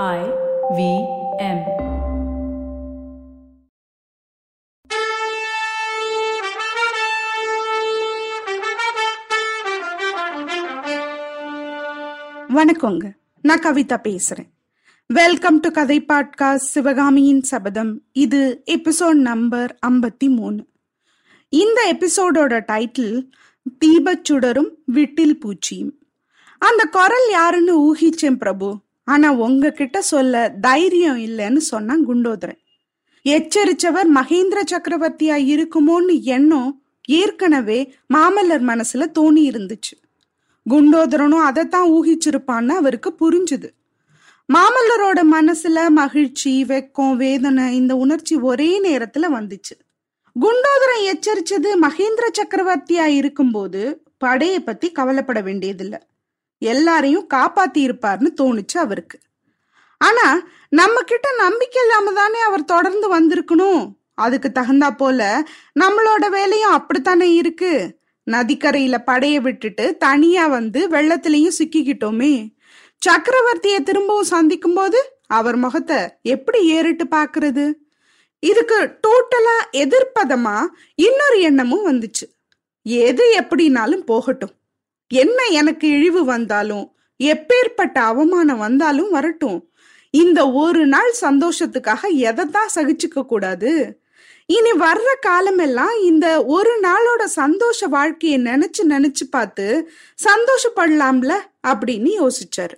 I V M. வணக்கங்க. நான் கவிதா பேசுறேன். வெல்கம் டு கதை பாட்காஸ்ட் சிவகாமியின் சபதம். இது எபிசோட் நம்பர் ஐம்பத்தி மூணு. இந்த எபிசோடோட டைட்டில் தீபச்சுடரும் விட்டில் பூச்சியும். அந்த குரல் யாருன்னு ஊகிச்சேன் பிரபு. ஆனா உங்ககிட்ட சொல்ல தைரியம் இல்லைன்னு சொன்னான் குண்டோதரன். எச்சரிச்சவர் மகேந்திர சக்கரவர்த்தியா இருக்குமோன்னு எண்ணம் ஏற்கனவே மாமல்லர் மனசுல தோணி இருந்துச்சு. குண்டோதரனும் அதைத்தான் ஊகிச்சிருப்பான்னு அவருக்கு புரிஞ்சுது. மாமல்லரோட மனசுல மகிழ்ச்சி வெக்கம் வேதனை இந்த உணர்ச்சி ஒரே நேரத்துல வந்துச்சு. குண்டோதரன் எச்சரிச்சது மகேந்திர சக்கரவர்த்தியா இருக்கும்போது படையை பத்தி கவலைப்பட வேண்டியதில்லை. எல்லாரையும் காப்பாத்தி இருப்பார்னு தோணுச்சு அவருக்கு. ஆனா நம்ம கிட்ட நம்பிக்கை இல்லாம தானே அவர் தொடர்ந்து வந்திருக்கணும்? அதுக்கு தகுந்தா போல நம்மளோட வேலையும் அப்படித்தானே இருக்கு? நதிக்கரையில படைய விட்டுட்டு தனியா வந்து வெள்ளத்திலையும் சிக்கிக்கிட்டோமே. சக்கரவர்த்திய திரும்பவும் சந்திக்கும் போது அவர் முகத்தை எப்படி ஏறிட்டு பாக்குறது இதுக்கு டோட்டலா எதிர்ப்பதமா இன்னொரு எண்ணமும் வந்துச்சு. எது எப்படினாலும் போகட்டும். என்ன எனக்கு இழிவு வந்தாலும் எப்பேற்பட்ட அவமானம் வந்தாலும் வரட்டும். இந்த ஒரு நாள் சந்தோஷத்துக்காக எதைத்தான் சகிச்சுக்க கூடாது? இனி வர்ற காலமெல்லாம் இந்த ஒரு நாளோட சந்தோஷ வாழ்க்கையை நினைச்சு நினைச்சு பார்த்து சந்தோஷப்படலாம்ல அப்படின்னு யோசிச்சாரு.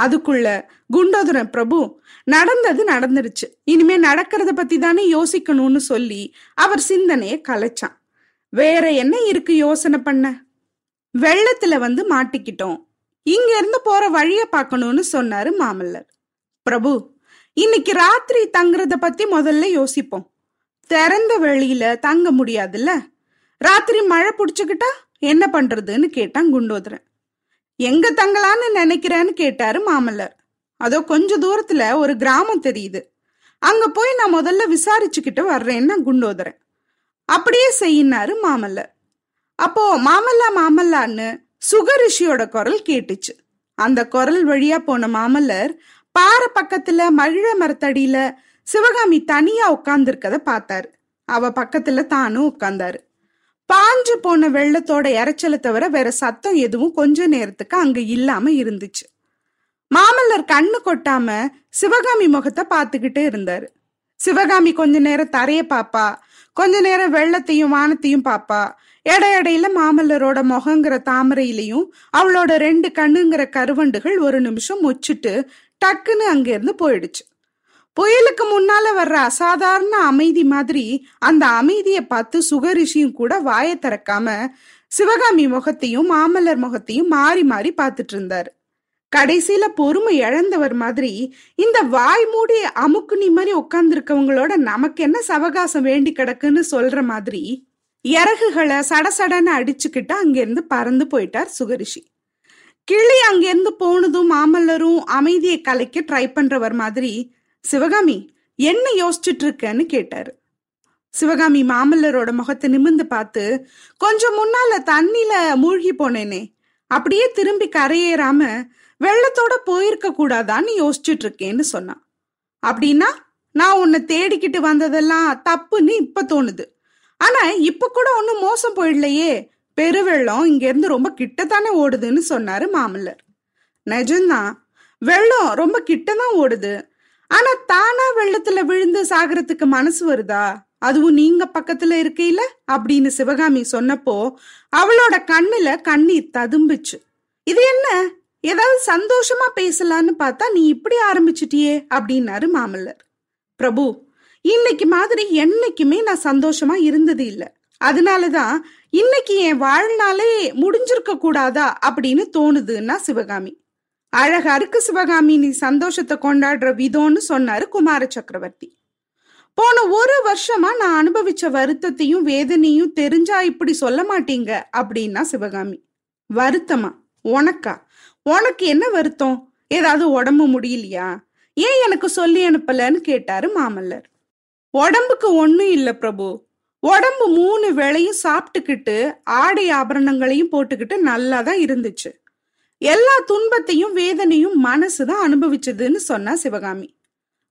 அதுக்குள்ள குண்டோதரன் பிரபு நடந்தது நடந்துருச்சு. இனிமே நடக்கிறத பத்தி தானே யோசிக்கணும்னு சொல்லி அவர் சிந்தனையை கலைச்சான். வேற என்ன இருக்கு யோசனை பண்ண? வெள்ளத்துல வந்து மாட்டிக்கிட்டோம். இங்க இருந்து போற வழிய பார்க்கணும்னு சொன்னாரு மாமல்லர். பிரபு இன்னைக்கு ராத்திரி தங்குறத பத்தி முதல்ல யோசிப்போம். திறந்த வெளியில தங்க முடியாதுல்ல? ராத்திரி மழை புடிச்சுக்கிட்டா என்ன பண்றதுன்னு கேட்டான் குண்டோதரன். எங்க தங்கலான்னு நினைக்கிறேன்னு கேட்டாரு மாமல்லர். அதோ கொஞ்ச தூரத்துல ஒரு கிராமம் தெரியுது. அங்க போய் நான் முதல்ல விசாரிச்சுக்கிட்டு வர்றேன்னா குண்டோதரன். அப்படியே செய்யினாரு மாமல்லர். அப்போ மாமல்லா மாமல்லான்னு சுகரிஷியோட குரல் கேட்டுச்சு. அந்த குரல் வழியா போன மாமல்லர் பாறை பக்கத்துல மகிழ மரத்தடியில சிவகாமி தனியா உட்கார்ந்துருக்கத பார்த்தாரு. அவ பக்கத்துல தானும் உட்கார்ந்தாரு. பாஞ்சு போன வெள்ளத்தோட இறைச்சலை தவிர வேற சத்தம் எதுவும் கொஞ்ச நேரத்துக்கு அங்க இல்லாம இருந்துச்சு. மாமல்லர் கண்ணு கொட்டாம சிவகாமி முகத்தை பார்த்துக்கிட்டே இருந்தாரு. சிவகாமி கொஞ்ச நேரம் தரைய பாப்பா கொஞ்ச நேரம் வெள்ளத்தையும் வானத்தையும் பாப்பா இடையிடையில மாமல்லரோட முகங்கிற தாமரையிலையும் அவளோட ரெண்டு கண்ணுங்கிற கருவண்டுகள் ஒரு நிமிஷம் முச்சிட்டு டக்குன்னு அங்கிருந்து போயிடுச்சு. புயலுக்கு முன்னால வர்ற அசாதாரண அமைதி மாதிரி அந்த அமைதியை பார்த்து சுகரிஷியும் கூட வாயை திறக்காம சிவகாமி முகத்தையும் மாமல்லர் முகத்தையும் மாறி மாறி பார்த்துட்டு இருந்தாரு. கடைசியில பொறுமை இழந்தவர் மாதிரி இந்த வாய் மூடி அமுக்குனி மாதிரி உட்கார்ந்துருக்கவங்களோட நமக்கு என்ன சவகாசம் வேண்டி கிடக்குன்னு சொல்ற மாதிரி இறகுகளை சடசடன்னு அடிச்சுக்கிட்டு அங்கிருந்து பறந்து போயிட்டார் சுகரிஷி. கிளி அங்கிருந்து போனதும் மாமல்லரும் அமைதியை கலைக்க ட்ரை பண்றவர் மாதிரி சிவகாமி என்ன யோசிச்சுட்டு இருக்கன்னு கேட்டாரு. சிவகாமி மாமல்லரோட முகத்தை நிமிந்து பார்த்து கொஞ்சம் முன்னால தண்ணில மூழ்கி போனேனே அப்படியே திரும்பி கரையேறாம வெள்ளத்தோட போயிருக்க கூடாதான்னு யோசிச்சுட்டு இருக்கேன்னு சொன்னான். அப்படின்னா நான் உன்னை தேடிக்கிட்டு வந்ததெல்லாம் தப்புன்னு இப்ப தோணுது. ஆனா இப்ப கூட ஒன்னும் மோசம் போயிடலையே. பெருவெள்ளம் இங்க இருந்து ரொம்ப கிட்டத்தானே ஓடுதுன்னு சொன்னாரு மாமல்லர். நிஜம்தான் வெள்ளம் ரொம்ப கிட்டதான் ஓடுது. ஆனா தானா வெள்ளத்துல விழுந்து சாகரத்துக்கு மனசு வருதா? அதுவும் நீங்க பக்கத்துல இருக்கையில? அப்படின்னு சிவகாமி சொன்னப்போ அவளோட கண்ணுல கண்ணீர் ததும்பிச்சு. இது என்ன? ஏதாவது சந்தோஷமா பேசலான்னு பார்த்தா நீ இப்படி ஆரம்பிச்சிட்டியே அப்படின்னாரு மாமல்லர். பிரபு இன்னைக்கு மாதிரி என்னைக்குமே நான் சந்தோஷமா இருந்தது இல்ல. அதனாலதான் இன்னைக்கு என் வாழ்நாளே முடிஞ்சிருக்க கூடாதா அப்படின்னு தோணுதுன்னா சிவகாமி. அழகா இருக்கு சிவகாமி நீ சந்தோஷத்தை கொண்டாடுற விதம்னு சொன்னாரு குமார சக்கரவர்த்தி. போன ஒரு வருஷமா நான் அனுபவிச்ச வருத்தத்தையும் வேதனையும் தெரிஞ்சா இப்படி சொல்ல மாட்டீங்க அப்படின்னா சிவகாமி. வருத்தமா? உனக்கா? உனக்கு என்ன வருத்தம்? ஏதாவது உடம்பு முடியலையா? ஏன் எனக்கு சொல்லி அனுப்பலன்னு கேட்டாரு மாமல்லர். உடம்புக்கு ஒண்ணும் இல்ல பிரபு. உடம்பு மூணு வேளையும் சாப்பிட்டுக்கிட்டு ஆடை ஆபரணங்களையும் போட்டுக்கிட்டு நல்லா தான் இருந்துச்சு. எல்லா துன்பத்தையும் வேதனையும் மனசுதான் அனுபவிச்சதுன்னு சொன்னா சிவகாமி.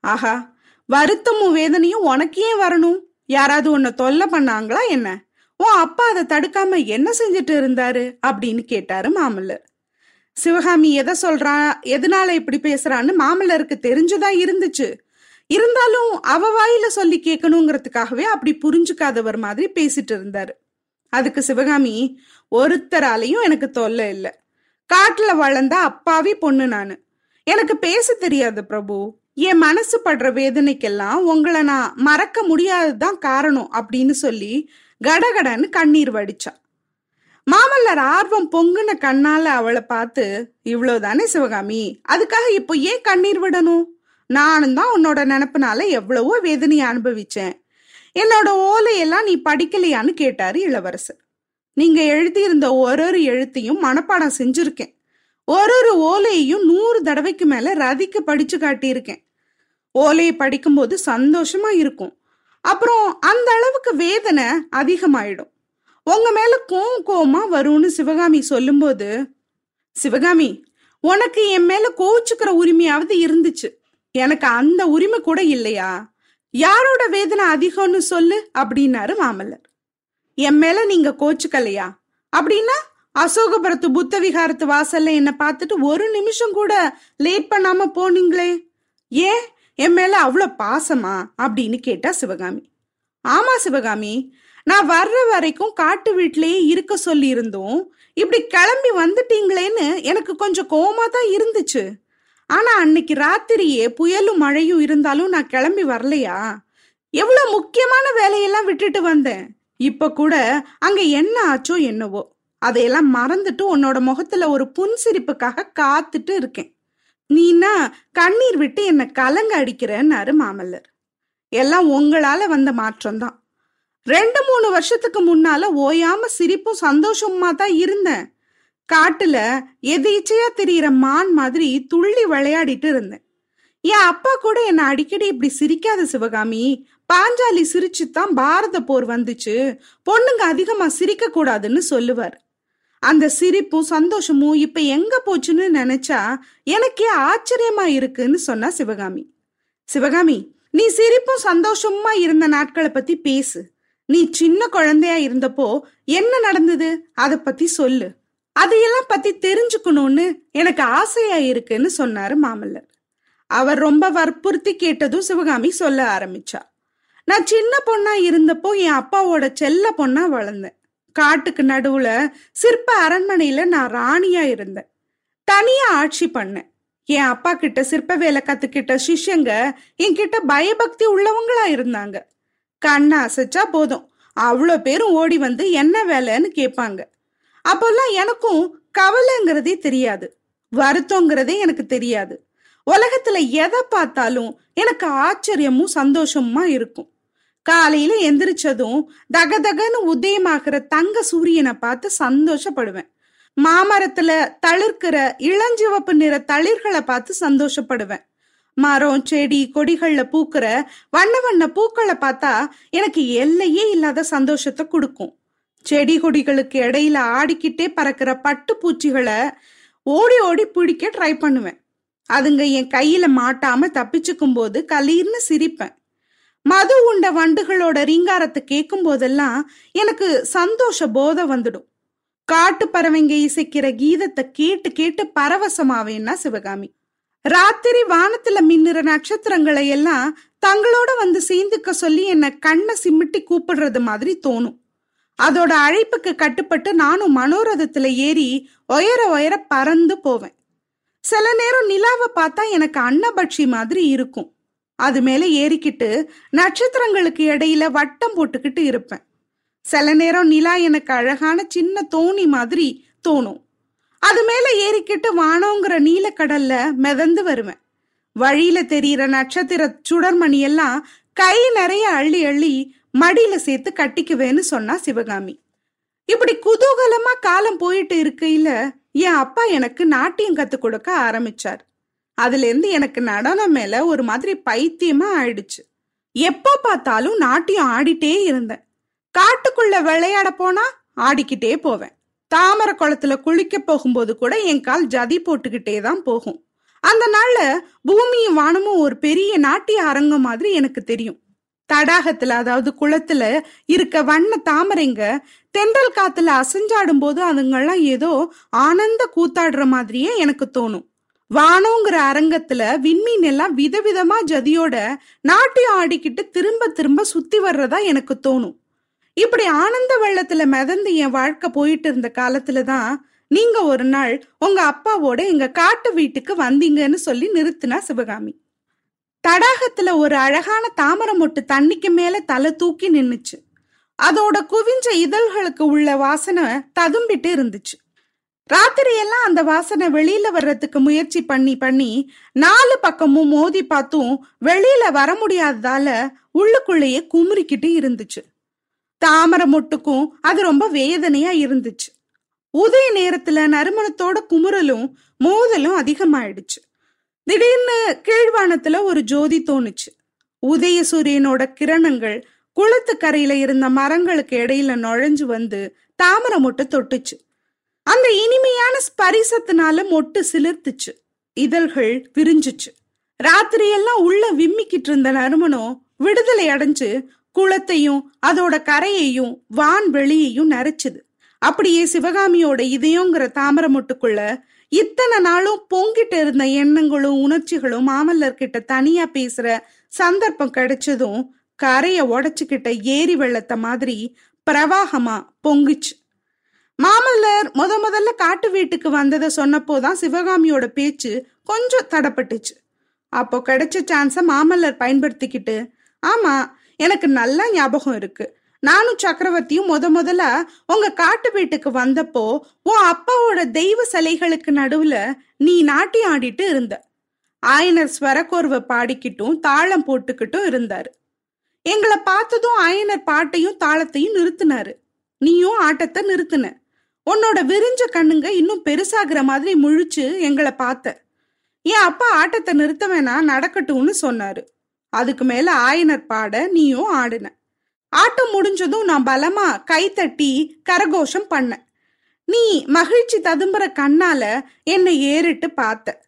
ஆஹா வருத்தமும் வேதனையும் உனக்கு ஏன் வரணும்? யாராவது உன்னை தொல்லை பண்ணாங்களா என்ன? உன் அப்பா அதை தடுக்காம என்ன செஞ்சுட்டு இருந்தாரு? அப்படின்னு கேட்டாரு மாமல்லர். சிவகாமி எதை சொல்றா எதனால இப்படி பேசுறான்னு மாமல்லருக்கு தெரிஞ்சுதான் இருந்துச்சு. இருந்தாலும் அவ வாயில சொல்லி கேட்கணுங்கிறதுக்காகவே அப்படி புரிஞ்சுக்காதவர் மாதிரி பேசிட்டு இருந்தாரு. அதுக்கு சிவகாமி ஒருத்தராலையும் எனக்கு தொல்லை இல்லை. காட்டுல வளர்ந்த அப்பாவி பொண்ணு நானு. எனக்கு பேச தெரியாது பிரபு. என் மனசு படுற வேதனைக்கெல்லாம் உங்களை நான் மறக்க முடியாததுதான் காரணம் அப்படின்னு சொல்லி கடகடன்னு கண்ணீர் வடிச்சா. மாமல்லர் ஆர்வம் பொங்குன கண்ணால அவளை பார்த்து இவ்வளவுதானே சிவகாமி? அதுக்காக இப்போ ஏன் கண்ணீர் விடணும்? நானும் தான் உன்னோட நினப்புனால எவ்வளவோ வேதனையை அனுபவிச்சேன். என்னோட ஓலையெல்லாம் நீ படிக்கலையான்னு கேட்டாரு இளவரசர். நீங்க எழுதியிருந்த ஒரு ஒரு எழுத்தையும் மனப்பாடம் செஞ்சிருக்கேன். ஒரு ஒரு ஓலையையும் நூறு தடவைக்கு மேல ரதிக்கு படிச்சு காட்டியிருக்கேன். ஓலையை படிக்கும்போது சந்தோஷமா இருக்கும். அப்புறம் அந்த அளவுக்கு வேதனை அதிகமாயிடும். உங்க மேல கோம் கோமா வரும்னு சிவகாமி சொல்லும்போது சிவகாமி உனக்கு என் மேல கோவிச்சுக்கிற உரிமையாவது இருந்துச்சு. எனக்கு அந்த உரிமை கூட இல்லையா? யாரோட வேதனை அதிகம்னு சொல்லு அப்படின்னாரு மாமல்லர். என் மேல நீங்க கோச்சுக்கலையா? அப்படின்னா அசோகபுரத்து புத்த விகாரத்து வாசல்ல என்ன பார்த்துட்டு ஒரு நிமிஷம் கூட லேட் பண்ணாம போனீங்களே. ஏன்? என் மேல அவ்வளோ பாசமா? அப்படின்னு கேட்டா சிவகாமி. ஆமா சிவகாமி நான் வர்ற வரைக்கும் காட்டு வீட்டிலேயே இருக்க சொல்லி இருந்தோம் இப்படி கிளம்பி வந்துட்டீங்களேன்னு எனக்கு கொஞ்சம் கோமா தான் இருந்துச்சு. ஆனா அன்னைக்கு ராத்திரியே புயலும் மழையும் இருந்தாலும் நான் கிளம்பி வரலையா? எவ்வளவு முக்கியமான வேலையெல்லாம் விட்டுட்டு வந்தேன். இப்ப கூட அங்க என்ன ஆச்சோ என்னவோ. அதையெல்லாம் மறந்துட்டு உன்னோட முகத்துல ஒரு புன்சிரிப்புக்காக காத்துட்டு இருக்கேன். நீனா கண்ணீர் விட்டு என்னை கலங்க அடிக்கிறேன்னாரு மாமல்லர். எல்லாம் உங்களால வந்த மாற்றம்தான். ரெண்டு மூணு வருஷத்துக்கு முன்னால ஓயாம சிரிப்பும் சந்தோஷமா தான் இருந்தேன். காட்டுல எதேச்சையா தெரியற மான் மாதிரி துள்ளி விளையாடிட்டு இருந்தேன். என் அப்பா கூட என்னை அடிக்கடி இப்படி சிரிக்காத சிவகாமி பாஞ்சாலி சிரிச்சுத்தான் பாரத போர் வந்துச்சு பொண்ணுங்க அதிகமா சிரிக்க கூடாதுன்னு சொல்லுவார். அந்த சிரிப்பும் சந்தோஷமும் இப்ப எங்க போச்சுன்னு நினைச்சா எனக்கே ஆச்சரியமா இருக்குன்னு சொன்னா சிவகாமி. சிவகாமி நீ சிரிப்பும் சந்தோஷமா இருந்த நாட்களை பத்தி பேசு. நீ சின்ன குழந்தையா இருந்தப்போ என்ன நடந்தது? அத பத்தி சொல்லு. அதையெல்லாம் பத்தி தெரிஞ்சுக்கணும்னு எனக்கு ஆசையா இருக்குன்னு சொன்னாரு மாமல்லர். அவர் ரொம்ப வற்புறுத்தி கேட்டதும் சிவகாமி சொல்ல ஆரம்பிச்சா. நான் சின்ன பொண்ணா இருந்தப்போ என் அப்பாவோட செல்ல பொண்ணா வளர்ந்தேன். காட்டுக்கு நடுவுல சிற்ப அரண்மனையில நான் ராணியா இருந்தேன். தனியா ஆட்சி பண்ணேன். என் அப்பா கிட்ட சிற்ப வேலை கத்துக்கிட்ட சிஷ்யங்க என்கிட்ட பயபக்தி உள்ளவங்களா இருந்தாங்க. கண்ணை அசைச்சா போதும். அவ்வளோ பேரும் ஓடி வந்து என்ன வேலைன்னு கேட்பாங்க. அப்போல்லாம் எனக்கும் கவலைங்கிறதே தெரியாது. வருத்தங்கிறதே எனக்கு தெரியாது. உலகத்துல எதை பார்த்தாலும் எனக்கு ஆச்சரியமும் சந்தோஷமா இருக்கும். காலையில எந்திரிச்சதும் தகதகன்னு உதயமாகிற தங்க சூரியனை பார்த்து சந்தோஷப்படுவேன். மாமரத்துல தளிர்க்கிற இளஞ்சிவப்பு நிற தளிர்களை பார்த்து சந்தோஷப்படுவேன். மரம் செடி கொடிகள்ல பூக்கிற வண்ண வண்ண பூக்களை பார்த்தா எனக்கு எல்லையே இல்லாத சந்தோஷத்தை கொடுக்கும். செடி கொடிகளுக்கு இடையில ஆடிக்கிட்டே பறக்கிற பட்டு பூச்சிகளை ஓடி ஓடி பிடிக்க ட்ரை பண்ணுவேன். அதுங்க என் கையில மாட்டாம தப்பிச்சுக்கும் போது கலீர்னு சிரிப்பேன். மது உண்ட வண்டுகளோட ரீங்காரத்தை கேட்கும் போதெல்லாம் எனக்கு சந்தோஷ போதை வந்துடும். காட்டு பறவைங்க இசைக்கிற கீதத்தை கேட்டு கேட்டு பரவசமாவேன்னா சிவகாமி. ராத்திரி வானத்துல மின்னுற நட்சத்திரங்களை எல்லாம் தங்களோட வந்து சேர்ந்துக்க சொல்லி என்னை கண்ணை சிமிட்டி கூப்பிடுறது மாதிரி தோணும். அதோட அழைப்புக்கு கட்டுப்பட்டு நானும் மனோரதத்துல ஏறி உயர உயர பறந்து போவேன். சில நேரம் நிலாவை பார்த்தா எனக்கு அன்னபட்சி மாதிரி இருக்கும். அது மேல ஏறிக்கிட்டு நட்சத்திரங்களுக்கு இடையில வட்டம் போட்டுக்கிட்டு இருப்பேன். சில நேரம் நிலா எனக்கு அழகான சின்ன தோணி மாதிரி தோணும். அது மேல ஏறிக்கிட்டு வானோங்கிற நீலக்கடல்ல மிதந்து வருவேன். வழியில தெரியிற நட்சத்திர சுடர்மணி எல்லாம் கை நிறைய அள்ளி அள்ளி மடியில சேர்த்து கட்டிக்குவேன்னு சொன்னா சிவகாமி. இப்படி குதூகலமா காலம் போயிட்டு இருக்கையில என் அப்பா எனக்கு நாட்டியம் கத்து கொடுக்க ஆரம்பிச்சார். அதுல இருந்து எனக்கு நடனம் மேல ஒரு மாதிரி பைத்தியமா ஆயிடுச்சு. எப்ப பார்த்தாலும் நாட்டியம் ஆடிட்டே இருந்தேன். காட்டுக்குள்ள விளையாட போனா ஆடிக்கிட்டே போவேன். தாமரை குளத்துல குளிக்க போகும்போது கூட என் கால் ஜதி போட்டுக்கிட்டே தான் போகும். அந்த நாள்ல பூமியும் வானமும் ஒரு பெரிய நாட்டிய அரங்கம் மாதிரி எனக்கு தெரியும். தடாகத்துல அதாவது குளத்துல இருக்க வண்ண தாமரைங்க தென்றல் காத்துல அசைஞ்சாடும் போது அதுங்கெல்லாம் ஏதோ ஆனந்த கூத்தாடுற மாதிரியே எனக்கு தோணும். வானோங்கிற அரங்கத்துல விண்மீன் எல்லாம் விதவிதமா ஜதியோட நாட்டியம் ஆடிக்கிட்டு திரும்ப திரும்ப சுத்தி வர்றதா எனக்கு தோணும். இப்படி ஆனந்த வெள்ளத்துல மிதந்து என் வாழ்க்கை போயிட்டு இருந்த காலத்துல தான் நீங்க ஒரு நாள் உங்க அப்பாவோட எங்க காட்டு வீட்டுக்கு வந்தீங்கன்னு சொல்லி நிறுத்தினா சிவகாமி. தடாகத்துல ஒரு அழகான தாமரை மொட்டு தண்ணிக்கு மேல தலை தூக்கி நின்னுச்சு. அதோட குவிஞ்ச இதழ்களுக்கு உள்ள வாசனை ததும்பிட்டு இருந்துச்சு. ராத்திரியெல்லாம் அந்த வாசனை வெளியில வர்றதுக்கு முயற்சி பண்ணி பண்ணி நாலு பக்கமும் மோதி பார்த்தும் வெளியில வர முடியாததால உள்ளுக்குள்ளேயே குமுறிக்கிட்டு இருந்துச்சு. தாமரை மொட்டுக்கும் அது ரொம்ப வேதனையா இருந்துச்சு. உதய நேரத்துல நறுமணத்தோட குமுறலும் மோதலும் அதிகமாயிடுச்சு. திடீர்னு கீழ்வானத்துல ஒரு ஜோதி தோணுச்சு. உதய சூரியனோட கிரணங்கள் குளத்து கரையில இருந்த மரங்களுக்கு இடையில நுழைஞ்சு வந்து தாமரை மொட்டு தொட்டுச்சு. அந்த இனிமையான ஸ்பரிசத்தினால மொட்டு சிலிர்த்துச்சு. இதழ்கள் விரிஞ்சுச்சு. ராத்திரியெல்லாம் உள்ள விம்மிக்கிட்டு இருந்த நறுமணம் விடுதலை அடைஞ்சு குளத்தையும் அதோட கரையையும் வான் வெளியையும் நரைச்சுது. அப்படியே சிவகாமியோட இதயங்கிற தாமரை மொட்டுக்குள்ள இத்தனை நாளும் பொங்கிட்டு இருந்த எண்ணங்களும் உணர்ச்சிகளும் மாமல்லர்கிட்ட தனியா பேசுற சந்தர்ப்பம் கிடைச்சதும் கரைய உடைச்சுக்கிட்ட ஏரி வெள்ளத்தை மாதிரி பிரவாகமா பொங்குச்சு. மாமல்லர் முத முதல்ல காட்டு வீட்டுக்கு வந்ததை சொன்னப்போதான் சிவகாமியோட பேச்சு கொஞ்சம் தடப்பட்டுச்சு. அப்போ கிடைச்ச சான்ஸ மாமல்லர் பயன்படுத்திக்கிட்டு ஆமா எனக்கு நல்லா ஞாபகம் இருக்கு. நானும் சக்கரவர்த்தியும் முத முதல்ல உங்க காட்டு வீட்டுக்கு வந்தப்போ உன் அப்பாவோட தெய்வ சிலைகளுக்கு நடுவுல நீ நாட்டி ஆடிட்டு இருந்த. ஆயனர் ஸ்வரக்கோர்வை பாடிக்கிட்டும் தாளம் போட்டுக்கிட்டும் இருந்தாரு. எங்களை பார்த்ததும் ஆயனர் பாட்டையும் தாளத்தையும் நிறுத்தினாரு. நீயும் ஆட்டத்தை நிறுத்தின. உன்னோட விரிஞ்ச கண்ணுங்க இன்னும் பெருசாகிற மாதிரி முழிச்சு எங்களை பார்த்த. என் அப்பா ஆட்டத்தை நிறுத்த வேணா நடக்கட்டும்னு சொன்னாரு. அதுக்கு மேல ஆயனர் பாட நீயும் ஆடுன. ஆட்டம் முடிஞ்சதும் நான் பலமா கைத்தட்டி கரகோஷம் பண்ணேன் நீ மகிழ்ச்சி ததும்புற கண்ணால என்னை ஏறிட்டு பார்த்த.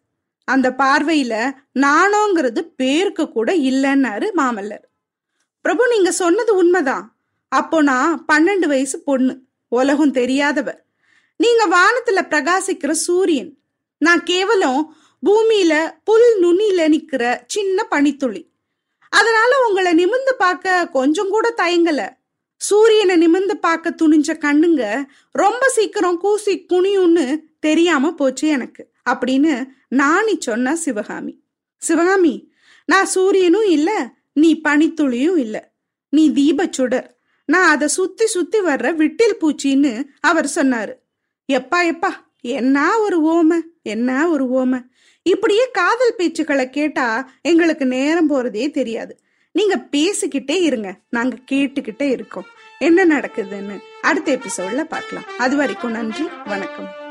அந்த பார்வையில நானோங்கிறது பேருக்கு கூட இல்லைன்னாரு மாமல்லர். பிரபு நீங்க சொன்னது உண்மைதான். அப்போ நான் பன்னெண்டு வயசு பொண்ணு உலகம் தெரியாதவ நீங்க வானத்துல பிரகாசிக்கிற சூரியன் நான் கேவலம் பூமியில புல் நுனியில நிக்கிற சின்ன பனித்துளி. அதனால உங்களை நிமிந்து பார்க்க கொஞ்சம் கூட தயங்கல. சூரியனை நிமிந்து பார்க்க துணிஞ்ச கண்ணுங்க ரொம்ப சீக்கிரம் கூசி குனியும்னு தெரியாம போச்சு எனக்கு. அப்படின்னு நானி சொன்ன சிவகாமி. சிவகாமி நான் சூரியனும் இல்ல நீ பனித்துளியும் இல்ல. நீ தீபச்சுடர் நான் அதை சுத்தி சுத்தி வர்ற விட்டில் பூச்சின்னு அவர் சொன்னாரு. எப்பா எப்பா என்ன ஒரு ஓமை என்ன ஒரு ஓமை? இப்படியே காதல் பேச்சுக்களை கேட்டா எங்களுக்கு நேரம் போறதே தெரியாது. நீங்க பேசிக்கிட்டே இருங்க. நாங்க கேட்டுக்கிட்டே இருக்கோம். என்ன நடக்குதுன்னு அடுத்த எபிசோட்ல பார்க்கலாம். அது வரைக்கும் நன்றி வணக்கம்.